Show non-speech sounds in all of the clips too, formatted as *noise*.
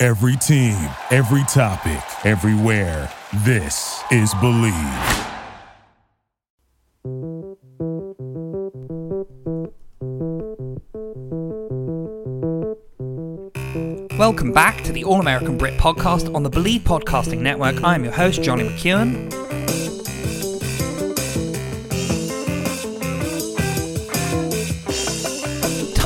Every team, every topic, everywhere. This is Believe. Welcome back to the All American Brit podcast on the Believe Podcasting Network. I'm your host, Johnny McEwen.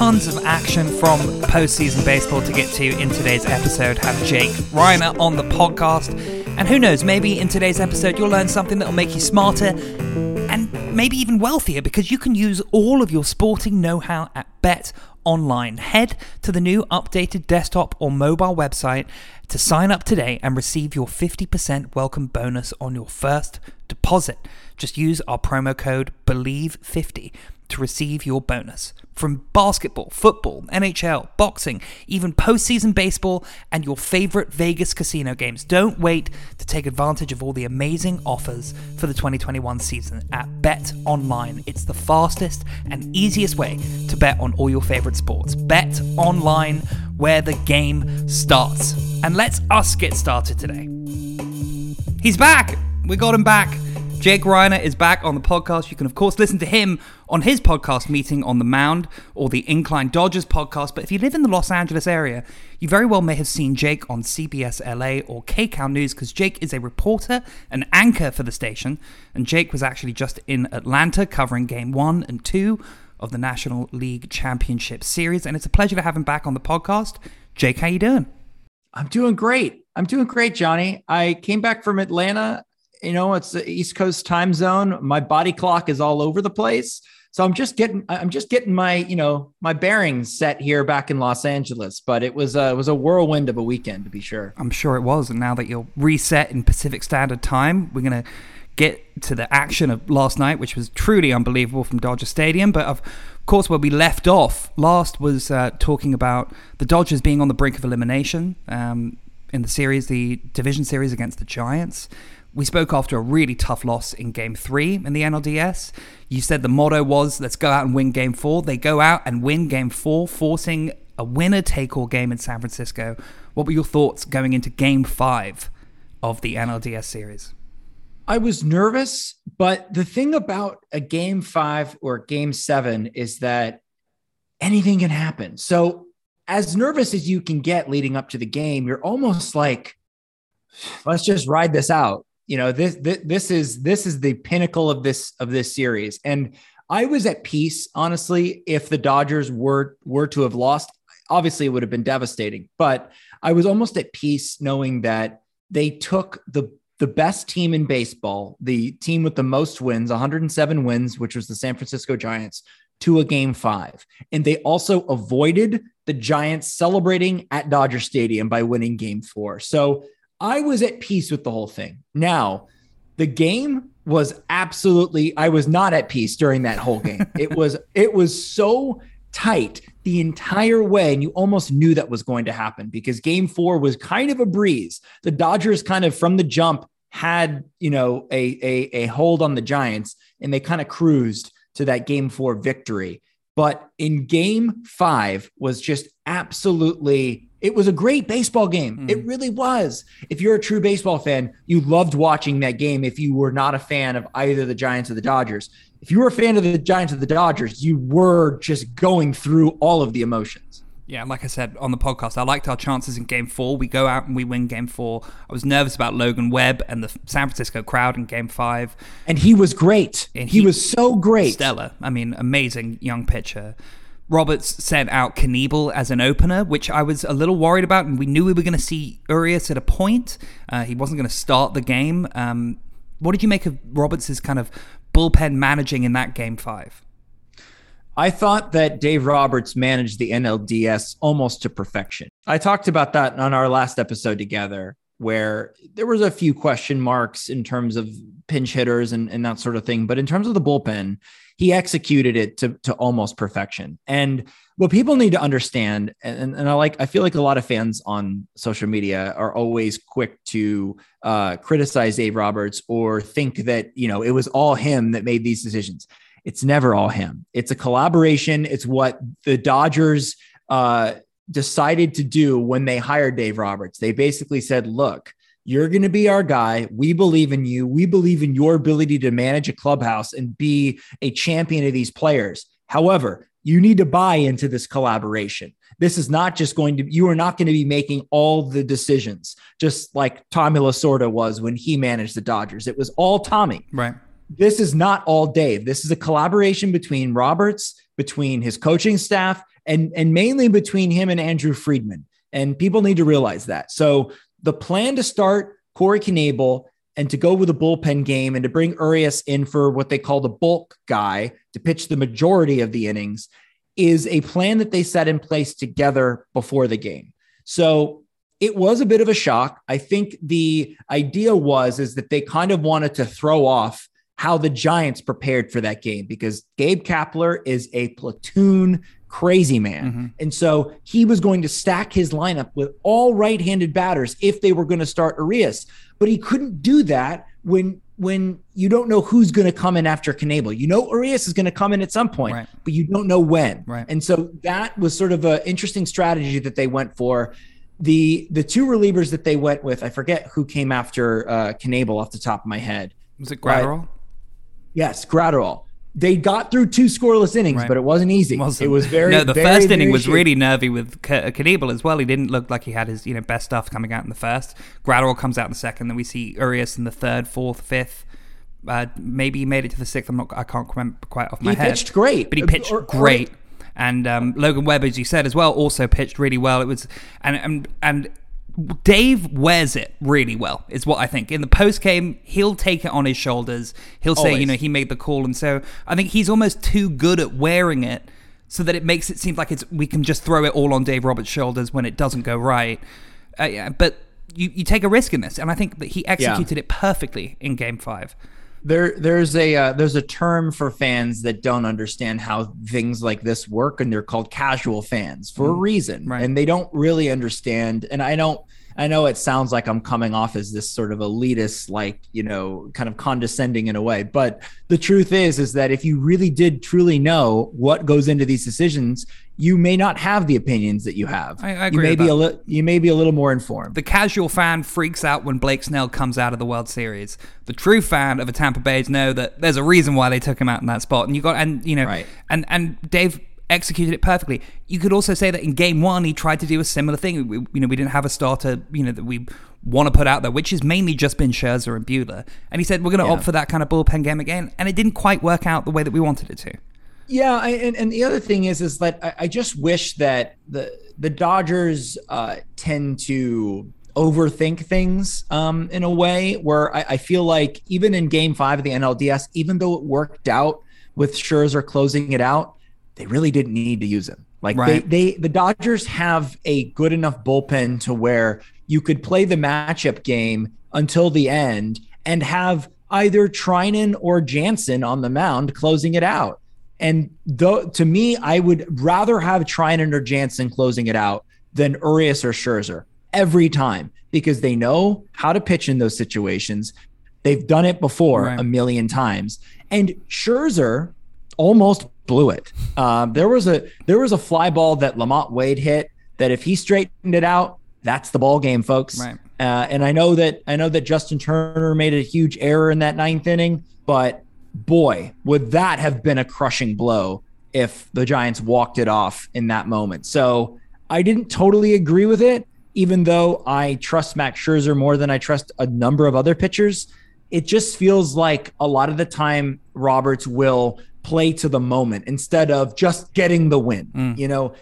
Tons of action from postseason baseball to get to in today's episode. Have Jake Reiner on the podcast. And who knows, maybe in today's episode you'll learn something that will make you smarter and maybe even wealthier because you can use all of your sporting know how at Bet online. Head to the new updated desktop or mobile website to sign up today and receive your 50% welcome bonus on your first deposit. Just use our promo code BELIEVE50 to receive your bonus. From basketball, football, NHL, boxing, even postseason baseball, and your favorite Vegas casino games. Don't wait to take advantage of all the amazing offers for the 2021 season at Bet Online. It's the fastest and easiest way to bet on all your favorite sports. Bet Online, where the game starts. And let's us get started today. He's back! We got him back. Jake Reiner is back on the podcast. You can, of course, listen to him on his podcast, Meeting on the Mound, or the Incline Dodgers podcast. But if you live in the Los Angeles area, you very well may have seen Jake on CBS LA or KCAL News because Jake is a reporter, and anchor for the station. And Jake was actually just in Atlanta covering game one and two of the National League Championship Series. And it's a pleasure to have him back on the podcast. Jake, how you doing? I'm doing great. I'm doing great, Johnny. I came back from Atlanta you know, it's the East Coast time zone. My body clock is all over the place. So I'm just getting I'm just getting my, you know, my bearings set here back in Los Angeles, but it was a, it was a whirlwind of a weekend to be sure. I'm sure it was. And now that you're reset in Pacific Standard Time, we're going to get to the action of last night, which was truly unbelievable from Dodger Stadium. But of course, where we left off last was uh, talking about the Dodgers being on the brink of elimination um, in the series, the division series against the Giants. We spoke after a really tough loss in game three in the NLDS. You said the motto was, let's go out and win game four. They go out and win game four, forcing a winner take all game in San Francisco. What were your thoughts going into game five of the NLDS series? I was nervous, but the thing about a game five or game seven is that anything can happen. So, as nervous as you can get leading up to the game, you're almost like, let's just ride this out. You know this, this this is this is the pinnacle of this of this series. And i was at peace honestly if the dodgers were were to have lost. Obviously it would have been devastating but i was almost at peace knowing that they took the the best team in baseball the team with the most wins 107 wins which was the san francisco giants to a game 5 and they also avoided the giants celebrating at dodger stadium by winning game 4 so I was at peace with the whole thing. Now, the game was absolutely I was not at peace during that whole game. *laughs* it was it was so tight the entire way and you almost knew that was going to happen because game 4 was kind of a breeze. The Dodgers kind of from the jump had, you know, a a, a hold on the Giants and they kind of cruised to that game 4 victory. But in game 5 was just absolutely it was a great baseball game. Mm. It really was. If you're a true baseball fan, you loved watching that game if you were not a fan of either the Giants or the Dodgers. If you were a fan of the Giants or the Dodgers, you were just going through all of the emotions. Yeah, like I said on the podcast, I liked our chances in game four. We go out and we win game four. I was nervous about Logan Webb and the San Francisco crowd in game five. And he was great. And he, he was so great. Stellar. I mean, amazing young pitcher. Roberts sent out Knebel as an opener, which I was a little worried about, and we knew we were going to see Urias at a point. Uh, he wasn't going to start the game. Um, what did you make of Roberts' kind of bullpen managing in that game five? I thought that Dave Roberts managed the NLDS almost to perfection. I talked about that on our last episode together, where there was a few question marks in terms of pinch hitters and, and that sort of thing. But in terms of the bullpen, he executed it to, to almost perfection. And what people need to understand, and, and I like, I feel like a lot of fans on social media are always quick to uh, criticize Dave Roberts or think that, you know, it was all him that made these decisions. It's never all him. It's a collaboration. It's what the Dodgers uh, decided to do when they hired Dave Roberts. They basically said, look, you're going to be our guy. We believe in you. We believe in your ability to manage a clubhouse and be a champion of these players. However, you need to buy into this collaboration. This is not just going to, you are not going to be making all the decisions, just like Tommy Lasorda was when he managed the Dodgers. It was all Tommy. Right. This is not all Dave. This is a collaboration between Roberts, between his coaching staff, and, and mainly between him and Andrew Friedman. And people need to realize that. So the plan to start Corey Knebel and to go with a bullpen game and to bring Urias in for what they call the bulk guy to pitch the majority of the innings is a plan that they set in place together before the game. So it was a bit of a shock. I think the idea was is that they kind of wanted to throw off how the Giants prepared for that game because Gabe Kapler is a platoon crazy man. Mm-hmm. And so he was going to stack his lineup with all right-handed batters if they were going to start Urias. But he couldn't do that when when you don't know who's going to come in after Knebel. You know Urias is going to come in at some point, right. but you don't know when. Right. And so that was sort of an interesting strategy that they went for. The the two relievers that they went with, I forget who came after uh Knebel off the top of my head. Was it Graterol? Yes, Graterol they got through two scoreless innings, right. but it wasn't easy. Wasn't. It was very no. The very, first very inning was really nervy with Knebel as well. He didn't look like he had his you know best stuff coming out in the first. Graterol comes out in the second. Then we see Urias in the third, fourth, fifth. Uh, maybe he made it to the sixth. I'm not. I can't remember quite off my he head. He pitched great, but he pitched or, great. Or, and um, Logan Webb, as you said as well, also pitched really well. It was and and and Dave wears it really well, is what I think. In the post game, he'll take it on his shoulders. He'll say, Always. you know, he made the call, and so I think he's almost too good at wearing it, so that it makes it seem like it's we can just throw it all on Dave Roberts' shoulders when it doesn't go right. Uh, yeah, but you, you take a risk in this, and I think that he executed yeah. it perfectly in Game Five there there's a uh, there's a term for fans that don't understand how things like this work and they're called casual fans for mm, a reason right. and they don't really understand and i don't I know it sounds like I'm coming off as this sort of elitist, like, you know, kind of condescending in a way. But the truth is, is that if you really did truly know what goes into these decisions, you may not have the opinions that you have. I, I agree. You may be a li- you may be a little more informed. The casual fan freaks out when Blake Snell comes out of the World Series. The true fan of a Tampa Bay's know that there's a reason why they took him out in that spot. And you got and you know right. and and Dave executed it perfectly. You could also say that in game one, he tried to do a similar thing. We, you know, we didn't have a starter, you know, that we want to put out there, which has mainly just been Scherzer and Buehler. And he said, we're going to yeah. opt for that kind of bullpen game again. And it didn't quite work out the way that we wanted it to. Yeah, I, and, and the other thing is, is that I, I just wish that the the Dodgers uh, tend to overthink things um, in a way where I, I, feel like even in Game Five of the NLDS, even though it worked out with Scherzer closing it out, they really didn't need to use him. Like right. they, they, the Dodgers have a good enough bullpen to where you could play the matchup game until the end and have either Treinen or Jansen on the mound closing it out. And though to me, I would rather have Treinen or Jansen closing it out than Urias or Scherzer every time because they know how to pitch in those situations. They've done it before right. a million times. And Scherzer almost blew it. Um, there was a there was a fly ball that LaMonte Wade hit that if he straightened it out, that's the ball game, folks. Right. Uh, and I know that I know that Justin Turner made a huge error in that ninth inning, but boy, would that have been a crushing blow if the Giants walked it off in that moment. So I didn't totally agree with it, even though I trust Max Scherzer more than I trust a number of other pitchers. It just feels like a lot of the time Roberts will play to the moment instead of just getting the win. Mm. You know,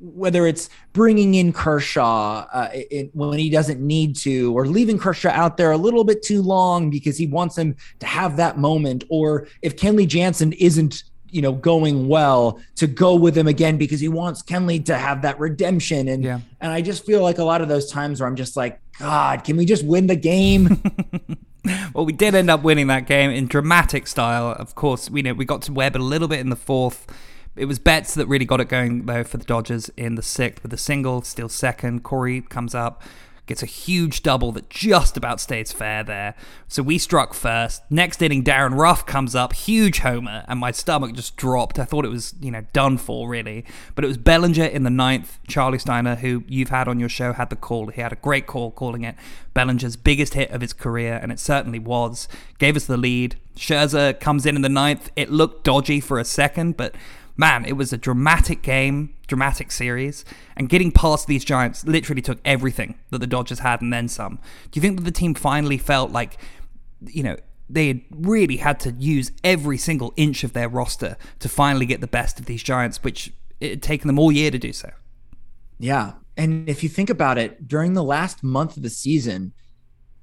whether it's bringing in Kershaw uh, it, when he doesn't need to, or leaving Kershaw out there a little bit too long because he wants him to have that moment, or if Kenley Jansen isn't you know, going well to go with him again because he wants Kenley to have that redemption. And Yeah. and I just feel like a lot of those times where I'm just like, God, can we just win the game? *laughs* *laughs* Well, we did end up winning that game in dramatic style. Of course, we know we got to Webb a little bit in the fourth. It was Betts that really got it going though for the Dodgers in the sixth with a single, still second. Corey comes up, gets a huge double that just about stays fair there. So we struck first. Next inning, Darin Ruf comes up, huge homer, and my stomach just dropped. I thought it was you know done for really, but it was Bellinger in the ninth. Charlie Steiner, who you've had on your show, had the call. He had a great call calling it Bellinger's biggest hit of his career, and it certainly was. Gave us the lead. Scherzer comes in in the ninth. It looked dodgy for a second, but man, it was a dramatic game, dramatic series, and getting past these Giants literally took everything that the Dodgers had and then some. Do you think that the team finally felt like, you know, they had really had to use every single inch of their roster to finally get the best of these Giants, which it had taken them all year to do so? Yeah. And if you think about it, during the last month of the season,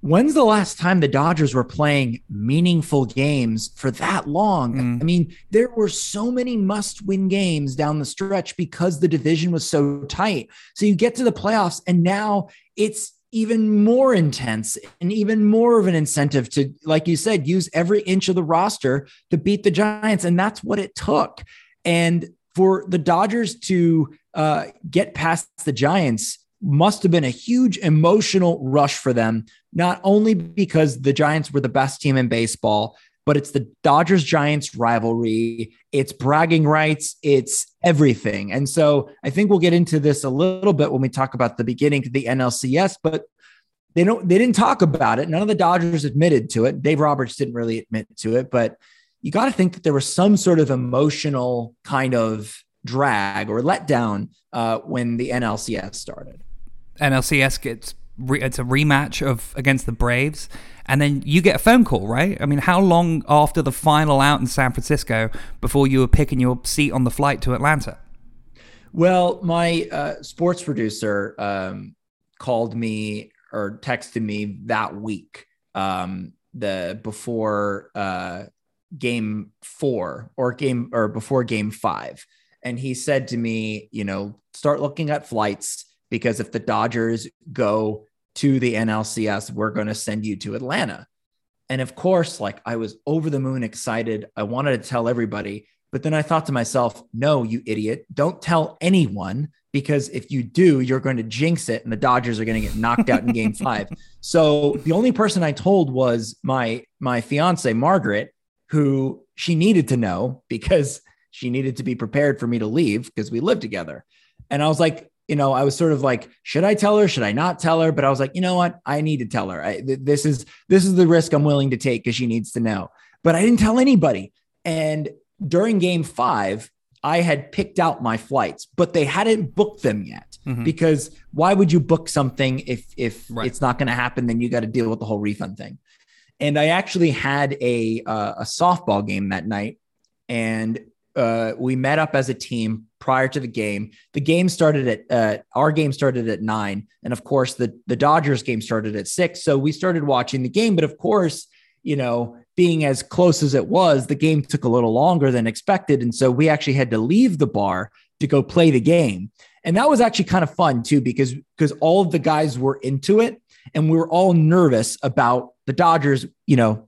when's the last time the Dodgers were playing meaningful games for that long? Mm. I mean, there were so many must win games down the stretch because the division was so tight. So you get to the playoffs, and now it's even more intense and even more of an incentive to, like you said, use every inch of the roster to beat the Giants. And that's what it took. And for the Dodgers to uh, get past the Giants must have been a huge emotional rush for them, not only because the Giants were the best team in baseball, but it's the Dodgers Giants rivalry, it's bragging rights, it's everything. And so I think we'll get into this a little bit when we talk about the beginning of the NLCS, but they don't they didn't talk about it. None of the Dodgers admitted to it. Dave Roberts didn't really admit to it, but you got to think that there was some sort of emotional kind of drag or letdown uh, when the NLCS started. NLCS gets re- it's a rematch of against the Braves, and then you get a phone call, right? I mean, how long after the final out in San Francisco before you were picking your seat on the flight to Atlanta? Well, my uh, sports producer um, called me or texted me that week, um, the before uh, game four or game or before game five, and he said to me, you know, start looking at flights because if the Dodgers go to the NLCS, we're going to send you to Atlanta. And of course, like I was over the moon excited. I wanted to tell everybody. But then I thought to myself, no, you idiot, don't tell anyone because if you do, you're going to jinx it and the Dodgers are going to get knocked out in game *laughs* five. So the only person I told was my my fiance, Margaret, who she needed to know because she needed to be prepared for me to leave because we live together. And I was like, you know, I was sort of like, should I tell her? Should I not tell her? But I was like, you know what? I need to tell her. I, th- this is this is the risk I'm willing to take because she needs to know. But I didn't tell anybody. And during game five, I had picked out my flights, but they hadn't booked them yet. Mhm. Because why would you book something if if Right. it's not going to happen? Then you got to deal with the whole refund thing. And I actually had a uh, a softball game that night, and uh, we met up as a team prior to the game. The game started at uh, our game started at nine, and of course the the Dodgers game started at six. So we started watching the game, but of course, you know, being as close as it was, the game took a little longer than expected, and so we actually had to leave the bar to go play the game. And that was actually kind of fun too, because because all of the guys were into it, and we were all nervous about the Dodgers, you know,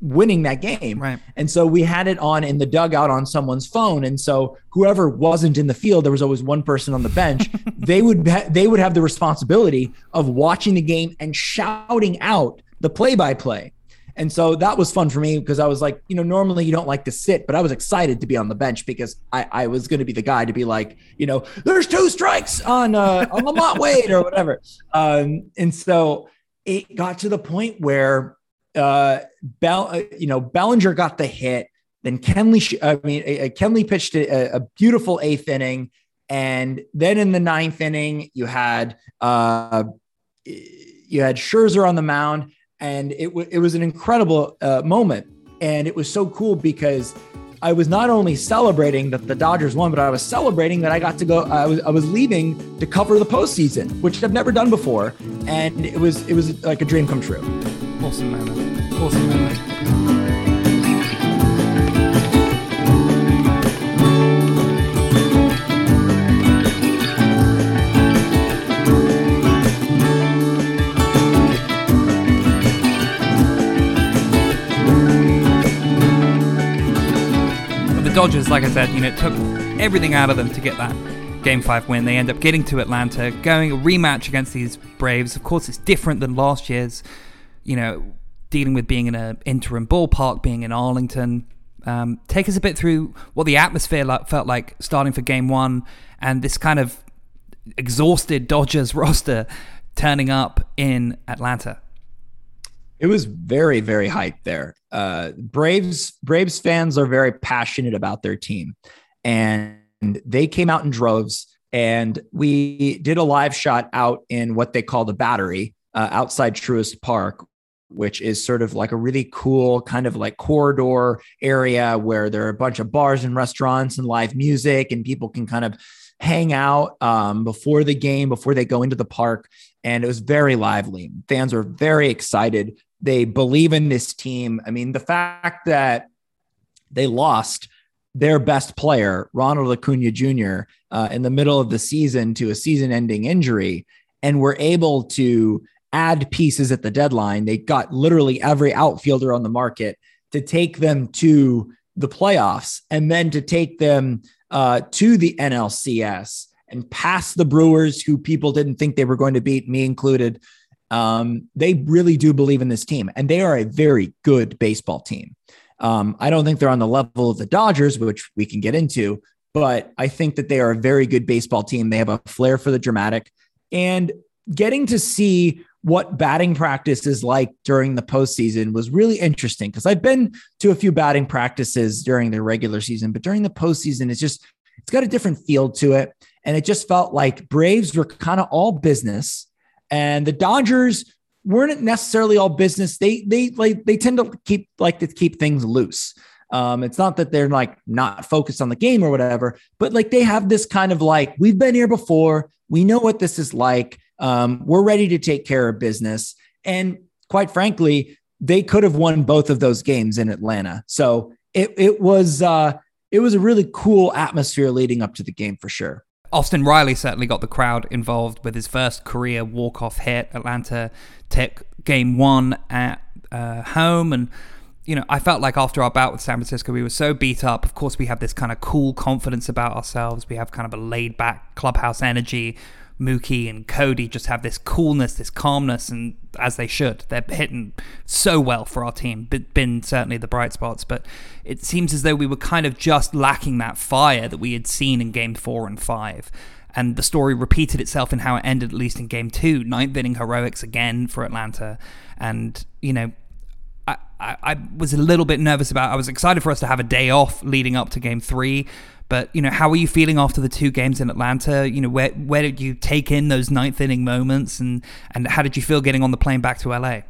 winning that game. Right. And so we had it on in the dugout on someone's phone. And so whoever wasn't in the field, there was always one person on the bench. *laughs* they would ha- they would have the responsibility of watching the game and shouting out the play by play. And so that was fun for me because I was like, you know, normally you don't like to sit, but I was excited to be on the bench because I, I was going to be the guy to be like, you know, there's two strikes on uh, on LaMonte Wade or whatever. Um, and so it got to the point where uh, Bell, uh, you know, Bellinger got the hit. Then Kenley, I mean, uh, Kenley pitched a, a beautiful eighth inning, and then in the ninth inning, you had uh, you had Scherzer on the mound, and it w- it was an incredible uh, moment, and it was so cool because I was not only celebrating that the Dodgers won, but I was celebrating that I got to go. I was I was leaving to cover the postseason, which I've never done before, and it was it was like a dream come true. Awesome moment. Awesome moment. Dodgers, like I said, you know, took everything out of them to get that Game 5 win. They end up getting to Atlanta, going a rematch against these Braves. Of course, it's different than last year's you know, dealing with being in an interim ballpark, being in Arlington. Um, take us a bit through what the atmosphere felt like starting for Game 1 and this kind of exhausted Dodgers *laughs* roster turning up in Atlanta. It was very, very hyped there. Uh, Braves Braves fans are very passionate about their team, and they came out in droves. And we did a live shot out in what they call the Battery uh, outside Truist Park, which is sort of like a really cool kind of like corridor area where there are a bunch of bars and restaurants and live music, and people can kind of hang out um, before the game, before they go into the park. And it was very lively. Fans were very excited. They believe in this team. I mean, the fact that they lost their best player, Ronald Acuna Jr., uh, in the middle of the season to a season ending injury, and were able to add pieces at the deadline. They got literally every outfielder on the market to take them to the playoffs and then to take them uh, to the NLCS and pass the Brewers, who people didn't think they were going to beat, me included. Um, they really do believe in this team, and they are a very good baseball team. Um, I don't think they're on the level of the Dodgers, which we can get into, but I think that they are a very good baseball team. They have a flair for the dramatic, and getting to see what batting practice is like during the postseason was really interesting because I've been to a few batting practices during the regular season, but during the postseason, it's just it's got a different feel to it. And it just felt like Braves were kind of all business and the Dodgers weren't necessarily all business. They they like they tend to keep like to keep things loose. Um, it's not that they're like not focused on the game or whatever, but like they have this kind of like, we've been here before. We know what this is like. Um, we're ready to take care of business. And quite frankly, they could have won both of those games in Atlanta. So it, it was uh, it was a really cool atmosphere leading up to the game for sure. Austin Riley certainly got the crowd involved with his first career walk-off hit. Atlanta Tech game one at uh, home, and you know I felt like after our bout with San Francisco, we were so beat up. Of course, we have this kind of cool confidence about ourselves. We have kind of a laid-back clubhouse energy. Mookie and Cody just have this coolness, this calmness, and as they should, they're hitting so well for our team. Been certainly the bright spots, but it seems as though we were kind of just lacking that fire that we had seen in Game Four and Five. And the story repeated itself in how it ended, at least in Game Two, ninth inning heroics again for Atlanta, and you know. I, I, was a little bit nervous about. I was excited for us to have a day off leading up to Game Three, but you know, how were you feeling after the two games in Atlanta? You know, where where did you take in those ninth inning moments, and and how did you feel getting on the plane back to LA?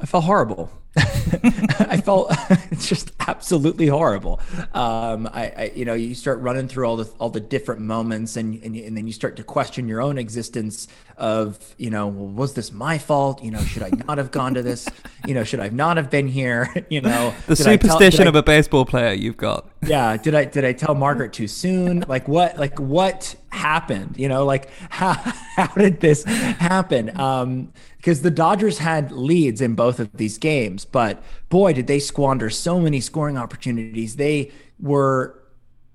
I felt horrible. *laughs* I felt *laughs* just absolutely horrible. Um, I, I, you know, you start running through all the all the different moments, and, and and then you start to question your own existence. Of you know, well, was this my fault? You know, should I not have gone to this? You know, should I not have been here? *laughs* You know, the superstition tell, of I, a baseball player you've got. Yeah, did I did I tell Margaret too soon? Like what? Like what happened? You know, like how how did this happen? Um, because the Dodgers had leads in both of these games, but boy, did they squander so many scoring opportunities. They were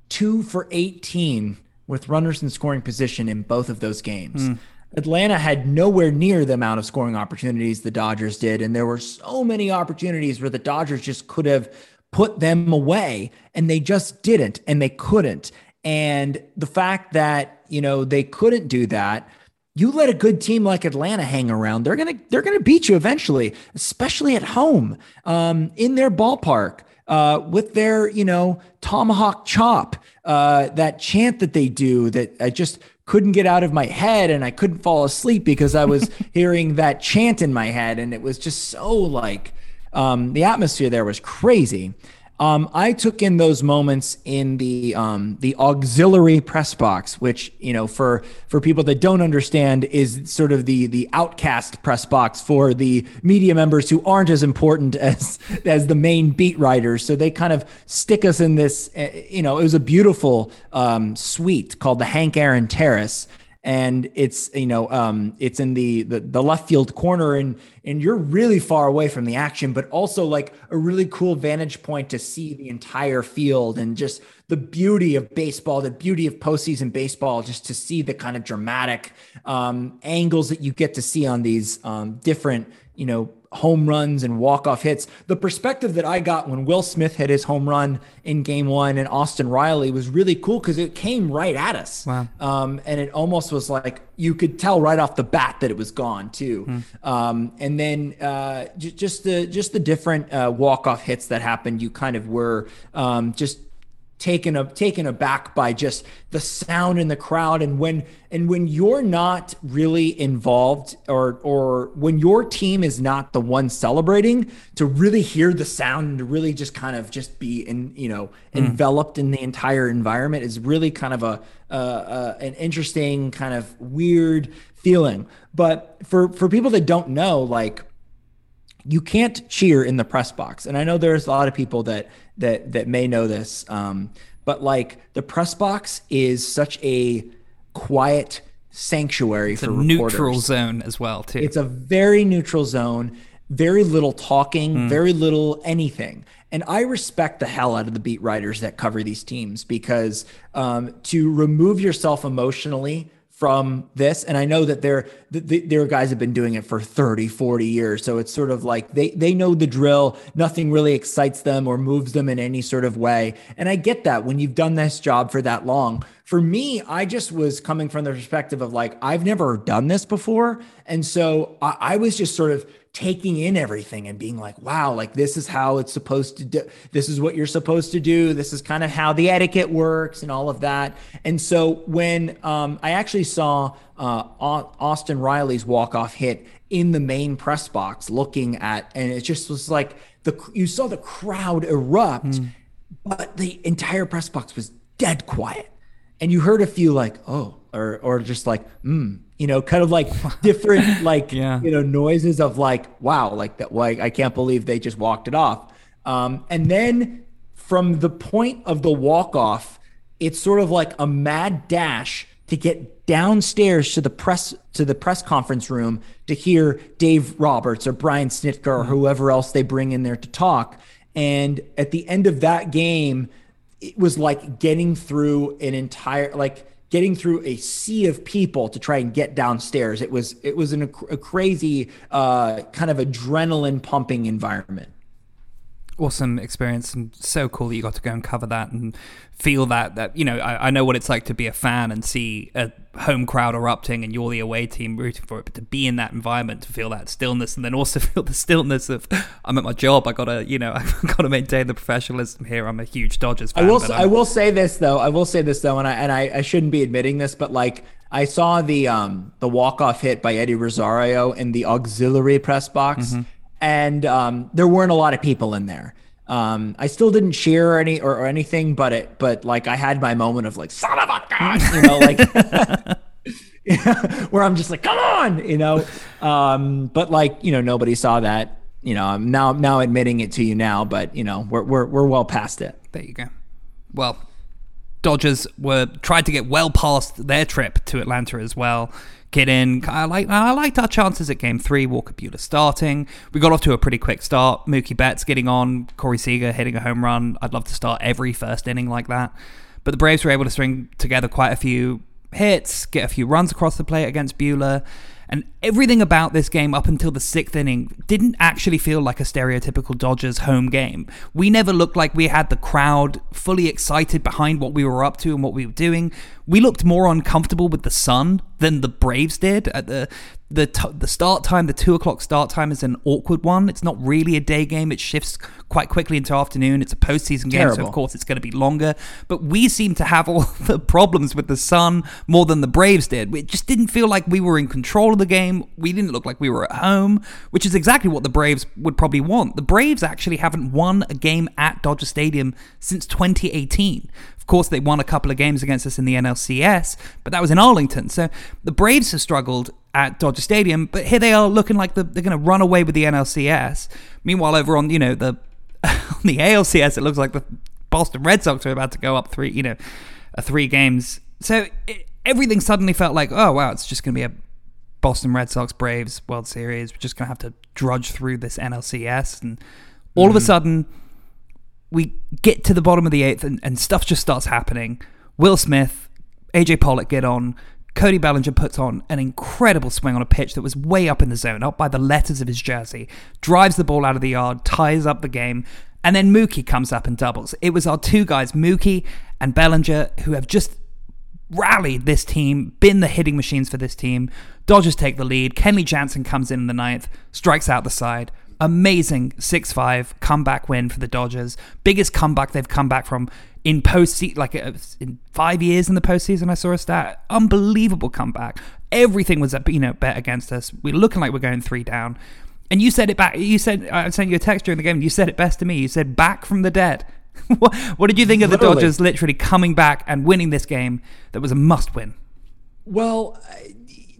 two for 18 with runners in scoring position in both of those games. Mm. Atlanta had nowhere near the amount of scoring opportunities the Dodgers did. And there were so many opportunities where the Dodgers just could have put them away and they just didn't and they couldn't. And the fact that, you know, they couldn't do that you let a good team like Atlanta hang around, they're gonna they're gonna beat you eventually, especially at home um, in their ballpark uh, with their you know tomahawk chop, uh, that chant that they do that I just couldn't get out of my head and I couldn't fall asleep because I was *laughs* hearing that chant in my head and it was just so like um, the atmosphere there was crazy. Um, I took in those moments in the um, the auxiliary press box, which you know for for people that don't understand is sort of the the outcast press box for the media members who aren't as important *laughs* as as the main beat writers. So they kind of stick us in this. Uh, you know, it was a beautiful um, suite called the Hank Aaron Terrace. And it's you know um, it's in the, the the left field corner and and you're really far away from the action but also like a really cool vantage point to see the entire field and just the beauty of baseball the beauty of postseason baseball just to see the kind of dramatic um, angles that you get to see on these um, different you know home runs and walk-off hits. The perspective that I got when Will Smith hit his home run in game one and Austin Riley was really cool because it came right at us. Wow. Um, and it almost was like you could tell right off the bat that it was gone too. Mm. Um, and then uh, j- just the just the different uh, walk-off hits that happened, you kind of were um, just taken a, taken aback by just the sound in the crowd. And when and when you're not really involved or or when your team is not the one celebrating to really hear the sound and to really just kind of just be in you know mm. enveloped in the entire environment is really kind of a uh, an interesting kind of weird feeling. But for for people that don't know like you can't cheer in the press box. And i know there's a lot of people that that that may know this. Um, but like the press box is such a quiet sanctuary it's for a reporters. neutral zone as well too. It's a very neutral zone. Very little talking, mm. very little anything. And I respect the hell out of the beat writers that cover these teams because um, to remove yourself emotionally from this. And i know that there guys have been doing it for 30 40 years. So it's sort of like they they know the drill. Nothing really excites them or moves them in any sort of way. And i get that when you've done this job for that long for me i just was coming from the perspective of like i've never done this before and so i, I was just sort of taking in everything and being like, wow, like this is how it's supposed to do. This is what you're supposed to do. This is kind of how the etiquette works and all of that. And so when um, I actually saw uh, Austin Riley's walk off hit in the main press box, looking at, and it just was like the you saw the crowd erupt, mm. but the entire press box was dead quiet, and you heard a few like, oh, or or just like, hmm you know, kind of like *laughs* different, like, yeah. you know, noises of like, wow, like that, like, I can't believe they just walked it off. Um, and then from the point of the walk off, it's sort of like a mad dash to get downstairs to the press to the press conference room to hear Dave Roberts or Brian Snitker or mm-hmm. whoever else they bring in there to talk. And at the end of that game, it was like getting through an entire like getting through a sea of people to try and get downstairs. It was it was an, a crazy uh, kind of adrenaline pumping environment awesome experience and so cool that you got to go and cover that and feel that that you know I, I, know what it's like to be a fan and see a home crowd erupting and you're the away team rooting for it but to be in that environment to feel that stillness and then also *laughs* feel the stillness of I'm at my job. I gotta you know *laughs* I've got to maintain the professionalism here. I'm a huge Dodgers fan I will I will say this though. I will say this though and I and I, I shouldn't be admitting this but like I saw the um the walk off hit by Eddie Rosario in the auxiliary press box mm-hmm and um, there weren't a lot of people in there. Um, I still didn't cheer any or, or, anything, but it, but like I had my moment of like, son of a gun, you know, like *laughs* where I'm just like, come on, you know. Um, but like, you know, nobody saw that. You know, I'm now now admitting it to you now, but you know, we're we're we're well past it. There you go. Well, Dodgers were tried to get well past their trip to Atlanta as well in. I like I liked our chances at game three. Walker Buehler starting. We got off to a pretty quick start. Mookie Betts getting on. Corey Seager hitting a home run. I'd love to start every first inning like that. But the Braves were able to string together quite a few hits, get a few runs across the plate against Buehler. And everything about this game up until the sixth inning didn't actually feel like a stereotypical Dodgers home game. We never looked like we had the crowd fully excited behind what we were up to and what we were doing. We looked more uncomfortable with the sun than the Braves did at the the t- the start time, the two o'clock start time is an awkward one. It's not really a day game. It shifts quite quickly into afternoon. It's a postseason game, Terrible. so of course it's going to be longer. But we seem to have all *laughs* the problems with the sun more than the Braves did. It just didn't feel like we were in control of the game. We didn't look like we were at home, which is exactly what the Braves would probably want. The Braves actually haven't won a game at Dodger Stadium since 2018. Of course, they won a couple of games against us in the NLCS, but that was in Arlington. So the Braves have struggled at Dodger Stadium, but here they are looking like the, they're going to run away with the NLCS. Meanwhile, over on you know the *laughs* on the ALCS, it looks like the Boston Red Sox are about to go up three, you know, three games. So it, everything suddenly felt like, oh wow, it's just going to be a Boston Red Sox Braves World Series. We're just going to have to drudge through this NLCS, and all mm-hmm. of a mm-hmm. sudden, we get to the bottom of the eighth, and, and stuff just starts happening. Will Smith, AJ Pollock get on. Cody Bellinger puts on an incredible swing on a pitch that was way up in the zone, up by the letters of his jersey, drives the ball out of the yard, ties up the game, and then Mookie comes up and doubles. It was our two guys, Mookie and Bellinger, who have just rallied this team, been the hitting machines for this team. Dodgers take the lead. Kenley Jansen comes in in the ninth, strikes out the side. Amazing 6 5 comeback win for the Dodgers. Biggest comeback they've come back from in post like uh, in five years in the postseason. I saw a stat, unbelievable comeback. Everything was you know bet against us. We're looking like we're going three down. And you said it back. You said I sent you a text during the game. You said it best to me. You said back from the dead. *laughs* what, what, did you think of the Dodgers literally coming back and winning this game that was a must win? Well,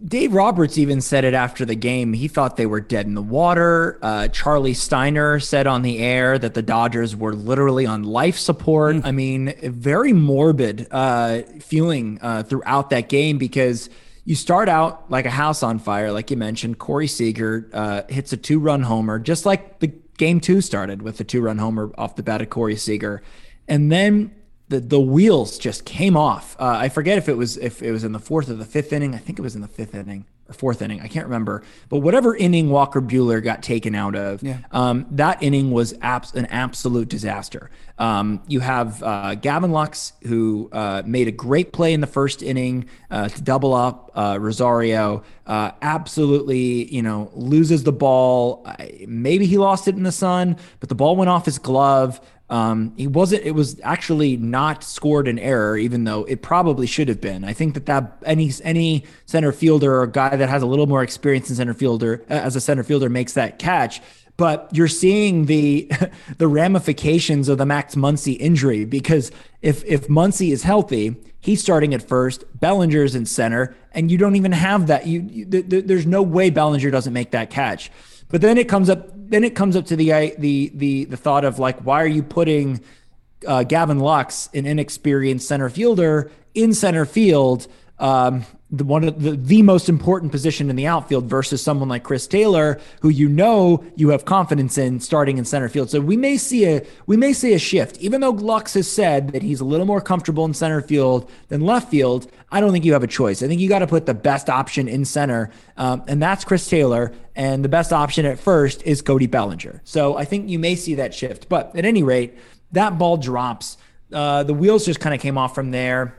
Dave Roberts even said it after the game. He thought they were dead in the water. Uh, Charlie Steiner said on the air that the Dodgers were literally on life support. Mm. I mean, very morbid uh, feeling uh, throughout that game because you start out like a house on fire, like you mentioned. Corey Seager uh, hits a two run homer, just like the game two started with the two run homer off the bat of Corey Seager. And then the the wheels just came off. Uh, I forget if it was if it was in the fourth or the fifth inning. I think it was in the fifth inning or fourth inning. I can't remember. But whatever inning Walker Buehler got taken out of, yeah. um, that inning was abs- an absolute disaster. Um, you have uh, Gavin Lux, who uh, made a great play in the first inning uh, to double up uh, Rosario. Uh, absolutely, you know, loses the ball. Maybe he lost it in the sun, but the ball went off his glove. Um, he wasn't. It was actually not scored an error, even though it probably should have been. I think that that any any center fielder or guy that has a little more experience in center fielder uh, as a center fielder makes that catch. But you're seeing the *laughs* the ramifications of the Max Muncy injury because if if Muncy is healthy, he's starting at first. Bellinger's in center, and you don't even have that. You, you th- th- there's no way Bellinger doesn't make that catch. But then it comes up. Then it comes up to the the the the thought of like, why are you putting uh, Gavin Lux, an inexperienced center fielder, in center field? Um, the one of the, the most important position in the outfield versus someone like Chris Taylor, who you know you have confidence in starting in center field. So we may see a we may see a shift. Even though Lux has said that he's a little more comfortable in center field than left field, I don't think you have a choice. I think you got to put the best option in center, um, and that's Chris Taylor. And the best option at first is Cody Bellinger. So I think you may see that shift. But at any rate, that ball drops. Uh, the wheels just kind of came off from there.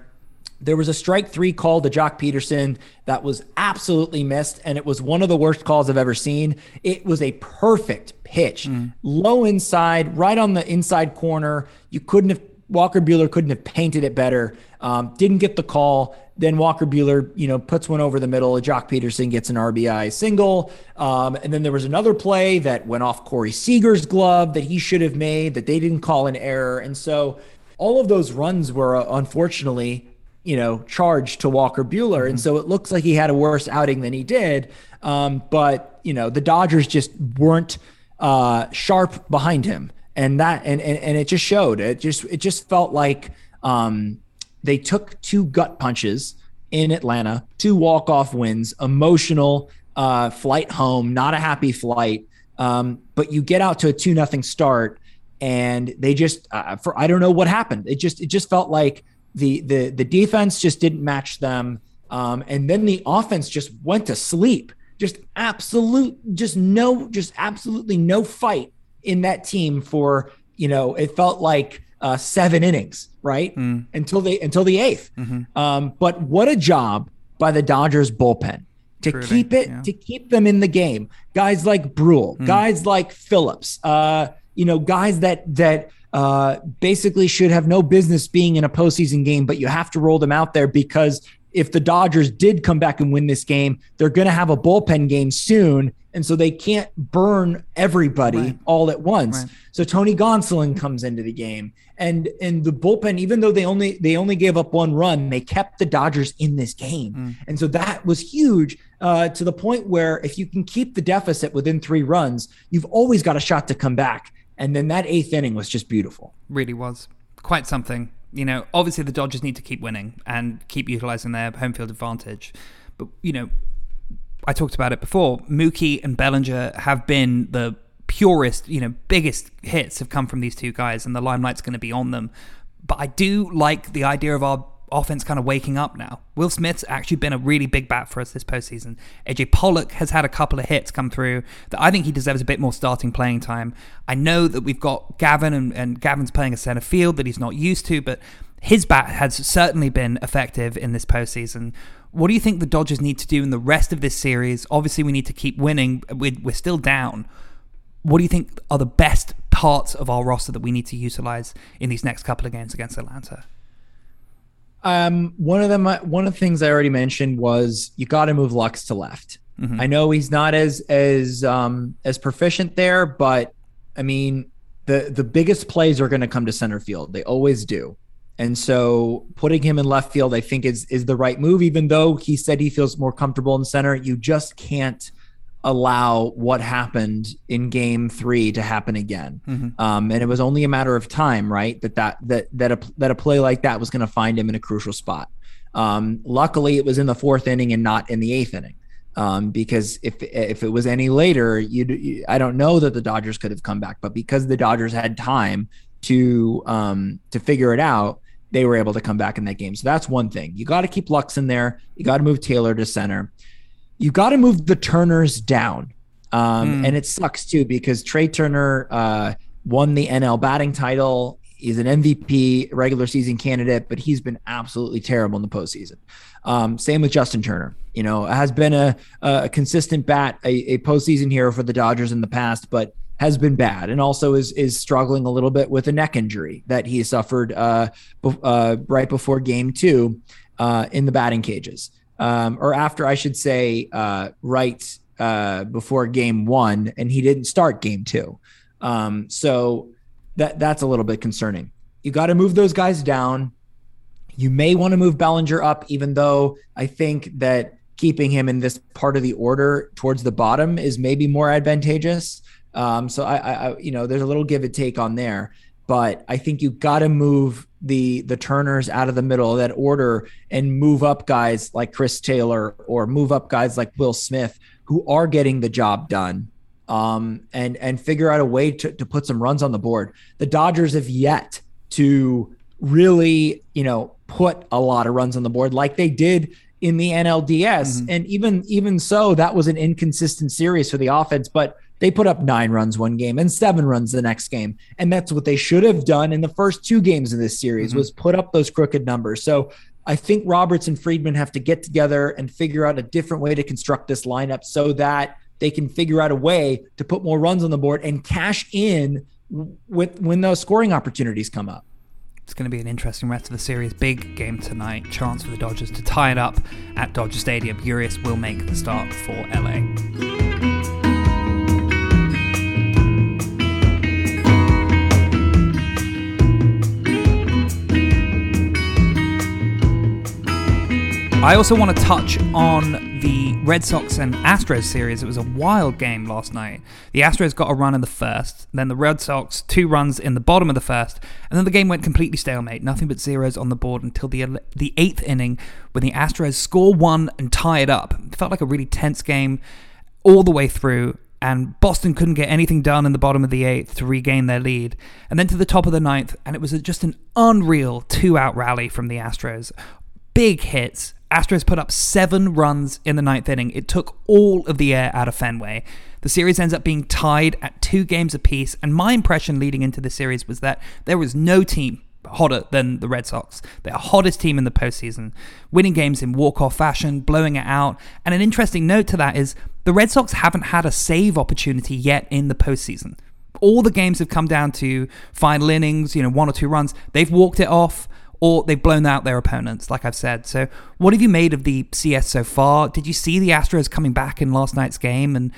There was a strike three call to Joc Pederson that was absolutely missed, and it was one of the worst calls I've ever seen. It was a perfect pitch, mm. low inside, right on the inside corner. You couldn't have Walker Buehler couldn't have painted it better. Um, didn't get the call. Then Walker Buehler, you know, puts one over the middle. Joc Pederson gets an RBI single. Um, and then there was another play that went off Corey Seager's glove that he should have made that they didn't call an error. And so all of those runs were uh, unfortunately you know, charge to Walker Buehler. Mm-hmm. And so it looks like he had a worse outing than he did. Um, but, you know, the Dodgers just weren't uh, sharp behind him. And that, and, and, and it just showed. It just, it just felt like um, they took two gut punches in Atlanta, two walk off wins, emotional uh, flight home, not a happy flight. Um, but you get out to a two nothing start and they just, uh, for, I don't know what happened. It just, it just felt like, the the the defense just didn't match them, um, and then the offense just went to sleep. Just absolute, just no, just absolutely no fight in that team for you know. It felt like uh, seven innings, right? Mm. Until the until the 8th mm-hmm. um, but what a job by the Dodgers bullpen to Truly, keep it yeah. to keep them in the game. Guys like Bruihl, mm. guys like Phillips, uh, you know, guys that that uh, basically should have no business being in a postseason game, but you have to roll them out there because if the Dodgers did come back and win this game, they're going to have a bullpen game soon. And so they can't burn everybody right. all at once. Right. So Tony Gonsolin comes into the game. And and the bullpen, even though they only they only gave up one run, they kept the Dodgers in this game. Mm. And so that was huge uh, to the point where if you can keep the deficit within three runs, you've always got a shot to come back. And then that eighth inning was just beautiful. Really was quite something. You know, obviously the Dodgers need to keep winning and keep utilizing their home field advantage. But, you know, I talked about it before. Mookie and Bellinger have been the purest, you know, biggest hits have come from these two guys, and the limelight's going to be on them. But I do like the idea of our offense kind of waking up now. Will Smith's actually been a really big bat for us this postseason. AJ Pollock has had a couple of hits come through that I think he deserves a bit more starting playing time. I know that we've got Gavin and, and Gavin's playing a center field that he's not used to, but his bat has certainly been effective in this postseason. What do you think the Dodgers need to do in the rest of this series? Obviously, we need to keep winning. We're, we're still down. What do you think are the best parts of our roster that we need to utilize in these next couple of games against Atlanta? Um, one of them, one of the things I already mentioned was you got to move Lux to left. Mm-hmm. I know he's not as as um, as proficient there, but I mean the the biggest plays are going to come to center field. They always do. And so putting him in left field, I think is is the right move. Even though he said he feels more comfortable in center, you just can't allow what happened in game three to happen again. Mm-hmm. Um, and it was only a matter of time, right? That that that that a that a play like that was going to find him in a crucial spot. Um, luckily, it was in the fourth inning and not in the eighth inning. Um, because if if it was any later, you I don't know that the Dodgers could have come back, but because the Dodgers had time to um, to figure it out, they were able to come back in that game. So that's one thing. You got to keep Lux in there. You got to move Taylor to center you got to move the Turners down. Um, mm. And it sucks too because Trea Turner uh, won the NL batting title. He's an MVP regular season candidate, but he's been absolutely terrible in the postseason. Um, same with Justin Turner. You know, has been a, a consistent bat, a, a postseason hero for the Dodgers in the past, but has been bad, and also is is struggling a little bit with a neck injury that he suffered uh, uh, right before Game Two uh, in the batting cages um, or after I should say, uh, right uh, before game one, and he didn't start game two. Um, so that that's a little bit concerning. You got to move those guys down. You may want to move Bellinger up, even though I think that keeping him in this part of the order towards the bottom is maybe more advantageous. Um, so I, I, you know, there's a little give and take on there but I think you got to move the the Turners out of the middle of that order and move up guys like Chris Taylor or move up guys like Will Smith who are getting the job done um, and and figure out a way to, to put some runs on the board. The Dodgers have yet to really, you know, put a lot of runs on the board like they did in the NLDS. Mm-hmm. And even even so, that was an inconsistent series for the offense. But they put up nine runs one game and seven runs the next game. And that's what they should have done in the first two games of this series mm-hmm. was put up those crooked numbers. So I think Roberts and Friedman have to get together and figure out a different way to construct this lineup so that they can figure out a way to put more runs on the board and cash in with when those scoring opportunities come up. It's going to be an interesting rest of the series. Big game tonight. Chance for the Dodgers to tie it up at Dodger Stadium. Urias will make the start for LA. I also want to touch on the Red Sox and Astros series. It was a wild game last night. The Astros got a run in the first, then the Red Sox two runs in the bottom of the first, and then the game went completely stalemate. Nothing but zeros on the board until the the eighth inning, when the Astros score one and tie it up. It felt like a really tense game all the way through. And Boston couldn't get anything done in the bottom of the eighth to regain their lead. And then to the top of the ninth, and it was just an unreal two out rally from the Astros. Big hits, Astros put up seven runs in the ninth inning. It took all of the air out of Fenway. The series ends up being tied at two games apiece, and my impression leading into the series was that there was no team hotter than the Red Sox. They're the hottest team in the postseason, winning games in walk-off fashion, blowing it out. And an interesting note to that is the Red Sox haven't had a save opportunity yet in the postseason. All the games have come down to final innings, you know, one or two runs. They've walked it off or they've blown out their opponents, like I've said. So, what have you made of the CS so far? Did you see the Astros coming back in last night's game and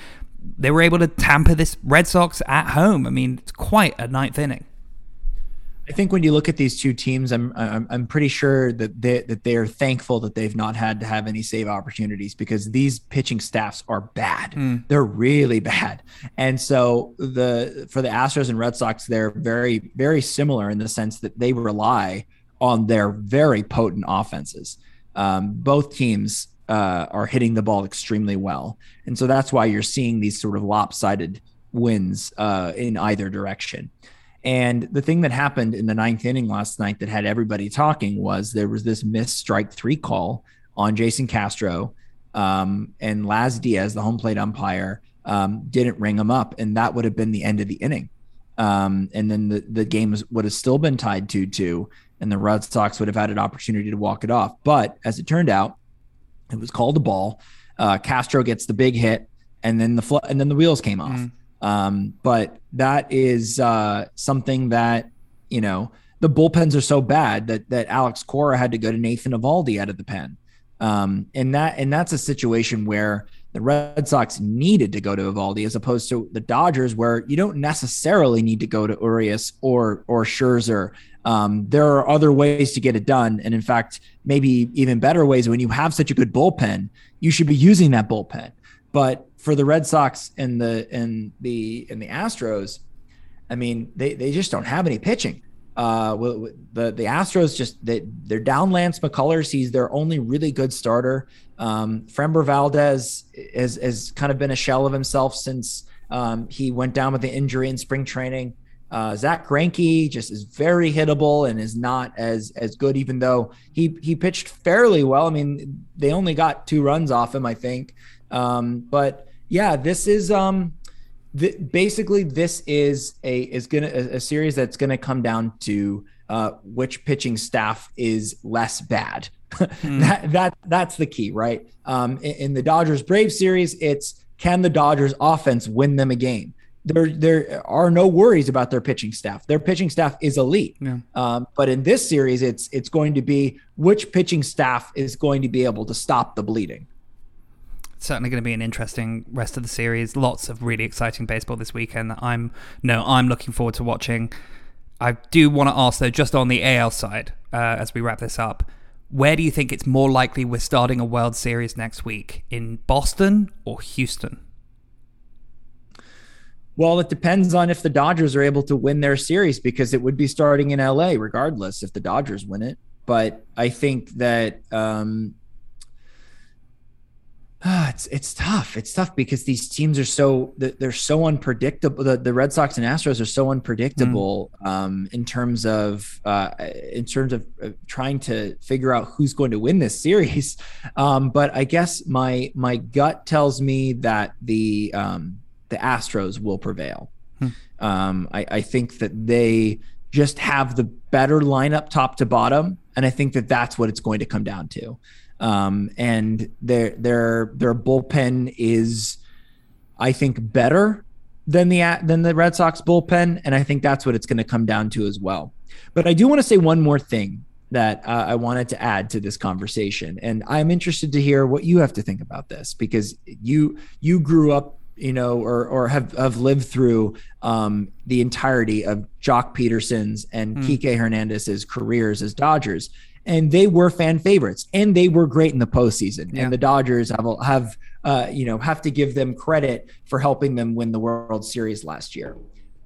they were able to tamper this Red Sox at home? I mean, it's quite a ninth inning. I think when you look at these two teams, I'm I'm, I'm pretty sure that they that they are thankful that they've not had to have any save opportunities because these pitching staffs are bad. Mm. They're really bad, and so the for the Astros and Red Sox, they're very very similar in the sense that they rely on their very potent offenses. Um, both teams uh, are hitting the ball extremely well, and so that's why you're seeing these sort of lopsided wins uh, in either direction. And the thing that happened in the ninth inning last night that had everybody talking was there was this missed strike three call on Jason Castro, um, and Laz Diaz, the home plate umpire, um, didn't ring him up, and that would have been the end of the inning. Um, and then the, the game would have still been tied 2 2, and the Red Sox would have had an opportunity to walk it off. But as it turned out, it was called a ball. Uh, Castro gets the big hit, and then the fl- and then the wheels came off. Mm. Um, but that is uh, something that you know the bullpens are so bad that that Alex Cora had to go to Nathan Eovaldi out of the pen, um, and that and that's a situation where the Red Sox needed to go to Eovaldi as opposed to the Dodgers, where you don't necessarily need to go to Urias or or Scherzer. Um, there are other ways to get it done, and in fact, maybe even better ways. When you have such a good bullpen, you should be using that bullpen. But for the Red Sox and the and the and the Astros, I mean, they they just don't have any pitching. Uh, the the Astros just they they're down Lance McCullers. He's their only really good starter. Um, Valdez has, has kind of been a shell of himself since um, he went down with the injury in spring training. Uh, Zack Greinke just is very hittable and is not as as good, even though he he pitched fairly well. I mean, they only got two runs off him, I think. Um, but yeah, this is um, th- basically this is a is gonna a, a series that's gonna come down to uh, which pitching staff is less bad mm. *laughs* that that that's the key, right? Um, in, in, the Dodgers Brave series, it's can the Dodgers offense win them a game? There there are no worries about their pitching staff. Their pitching staff is elite. Yeah. Um, but in this series, it's it's going to be which pitching staff is going to be able to stop the bleeding certainly going to be an interesting rest of the series. Lots of really exciting baseball this weekend. I'm no, I'm looking forward to watching. I do want to ask though, just on the AL side, uh, as we wrap this up, where do you think it's more likely we're starting a World Series next week? In Boston or Houston? Well, it depends on if the Dodgers are able to win their series because it would be starting in LA regardless if the Dodgers win it. But I think that um, it's it's tough. It's tough because these teams are so they're so unpredictable. The, the Red Sox and Astros are so unpredictable mm. um, in terms of uh, in terms of uh, trying to figure out who's going to win this series. *laughs* Um, but I guess my my gut tells me that the um, the Astros will prevail. Mm. I, I think that they just have the better lineup top to bottom, and I think that that's what it's going to come down to. Um, and their their their bullpen is, I think, better than the than the Red Sox bullpen, and I think that's what it's going to come down to as well. But I do want to say one more thing that uh, I wanted to add to this conversation, and I'm interested to hear what you have to think about this because you you grew up you know, or or have have lived through um, the entirety of Joc Pederson's and mm. Kike Hernandez's careers as Dodgers and they were fan favorites and they were great in the postseason. Yeah. And the Dodgers have have uh, you know have to give them credit for helping them win the World Series last year.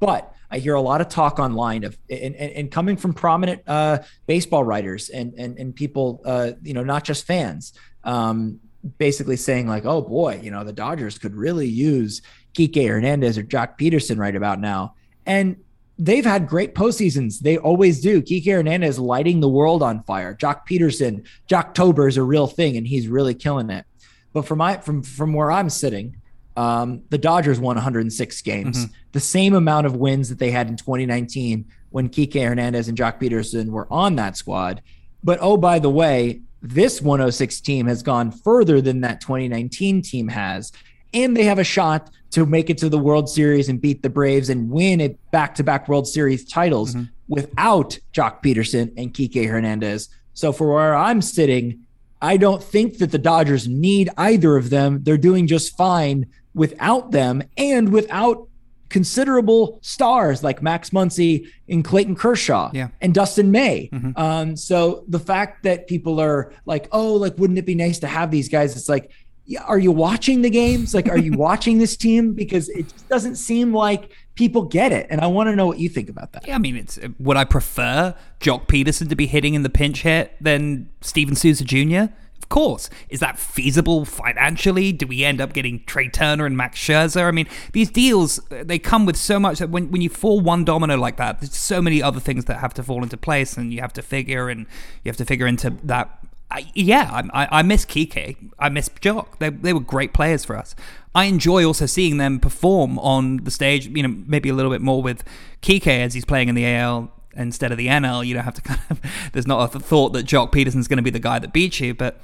But I hear a lot of talk online of and, and, and coming from prominent uh, baseball writers and and and people uh, you know not just fans. Um, basically saying like, oh boy, you know, the Dodgers could really use Kike Hernandez or Joc Pederson right about now. And they've had great postseasons. They always do. Kike Hernandez lighting the world on fire. Joc Pederson, Tober is a real thing, and he's really killing it. But from my from from where I'm sitting, um, the Dodgers won 106 games, mm-hmm. the same amount of wins that they had in 2019 when Kike Hernandez and Joc Pederson were on that squad. But oh, by the way, this 106 team has gone further than that 2019 team has and they have a shot to make it to the World Series and beat the Braves and win a back-to-back World Series titles mm-hmm. without Joc Pederson and Kike Hernandez. So for where I'm sitting, I don't think that the Dodgers need either of them. They're doing just fine without them and without considerable stars like Max Muncy and Clayton Kershaw yeah. and Dustin May. Mm-hmm. Um, so the fact that people are like, oh, like, wouldn't it be nice to have these guys? It's like, are you watching the games? Like, are you *laughs* watching this team? Because it just doesn't seem like people get it. And I want to know what you think about that. Yeah, I mean, it's would I prefer Joc Pederson to be hitting in the pinch hit than Steven Souza Jr.? Of course. Is that feasible financially? Do we end up getting Trea Turner and Max Scherzer? I mean, these deals, they come with so much that when, when you fall one domino like that, there's so many other things that have to fall into place and you have to figure and you have to figure into that. I, yeah, I, I miss Kike. I miss Joc. They, they were great players for us. I enjoy also seeing them perform on the stage, you know, maybe a little bit more with Kike as he's playing in the AL instead of the NL. You don't have to kind of, *laughs* there's not a thought that Joc Pederson's going to be the guy that beats you, but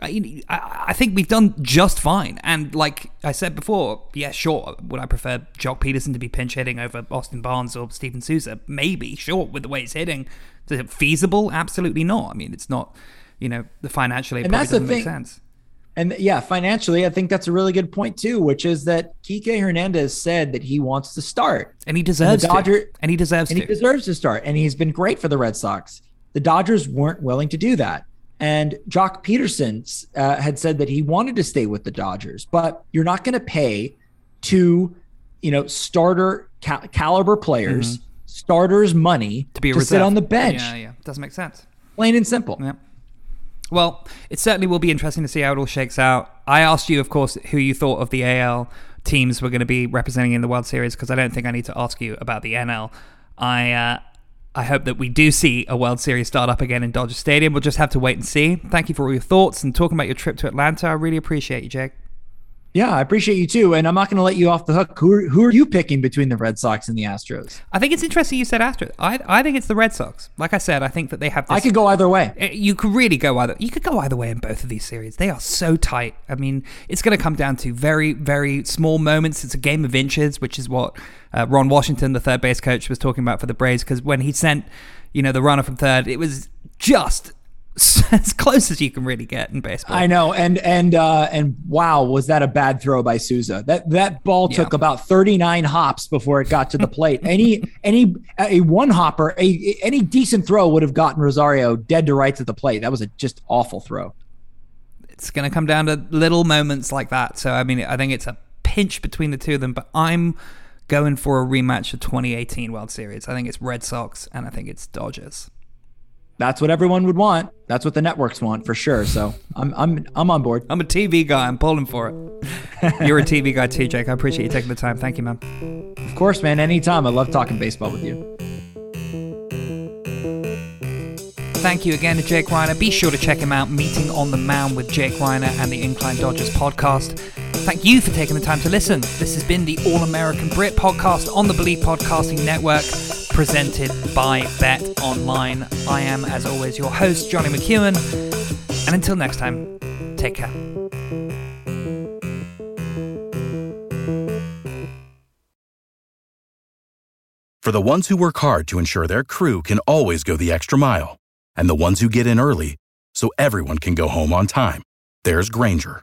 I, I think we've done just fine. And like I said before, yeah, sure. Would I prefer Joc Pederson to be pinch hitting over Austin Barnes or Steven Souza? Maybe, sure, with the way he's hitting. Is it feasible? Absolutely not. I mean, it's not, you know, the financially, it and probably doesn't make sense. And yeah, financially, I think that's a really good point too, which is that Kike Hernandez said that he wants to start, and he deserves and Dodger, to. And he deserves and to. he deserves to start, and he's been great for the Red Sox. The Dodgers weren't willing to do that. And Joc Pederson uh, had said that he wanted to stay with the Dodgers, but you're not going to pay two, you know, starter cal- caliber players, mm-hmm. starters money to, be to sit on the bench. Yeah, yeah, doesn't make sense. Plain and simple. Yeah. Well, it certainly will be interesting to see how it all shakes out. I asked you, of course, who you thought of the AL teams were going to be representing in the World Series because I don't think I need to ask you about the NL. I uh, I hope that we do see a World Series start up again in Dodger Stadium. We'll just have to wait and see. Thank you for all your thoughts and talking about your trip to Atlanta. I really appreciate you, Jake. Yeah, I appreciate you too. And I'm not going to let you off the hook. Who are, who are you picking between the Red Sox and the Astros? I think it's interesting you said Astros. I, I think it's the Red Sox. Like I said, I think that they have. This, I could go either way. Eh, you could really go either. You could go either way in both of these series. They are so tight. I mean, it's going to come down to very very small moments. It's a game of inches, which is what uh, Ron Washington, the third base coach, was talking about for the Braves. Because when he sent, you know, the runner from third, it was just *laughs* as close as you can really get in baseball. I know, and and uh, and wow, was that a bad throw by Souza? That that ball took yeah. about thirty nine hops before it got to the plate. *laughs* any any a one hopper, a any decent throw would have gotten Rosario dead to rights at the plate. That was a just awful throw. It's going to come down to little moments like that. So I mean, I think it's a pinch between the two of them, but I'm going for a rematch of 2018 World Series. I think it's Red Sox and I think it's Dodgers that's what everyone would want. That's what the networks want for sure. So I'm I'm I'm on board. I'm a TV guy. I'm pulling for it. *laughs* You're a TV guy too, Jake. I appreciate you taking the time. Thank you, man. Of course, man. Anytime. I love talking baseball with you. Thank you again to Jake Reiner. Be sure to check him out, Meeting on the Mound with Jake Reiner and the Incline Dodgers podcast. Thank you for taking the time to listen. This has been the All American Brit podcast on the Believe Podcasting Network presented by Bet Online. I am, as always, your host, Johnny McEwen. And until next time, take care. For the ones who work hard to ensure their crew can always go the extra mile, and the ones who get in early so everyone can go home on time, there's Grainger,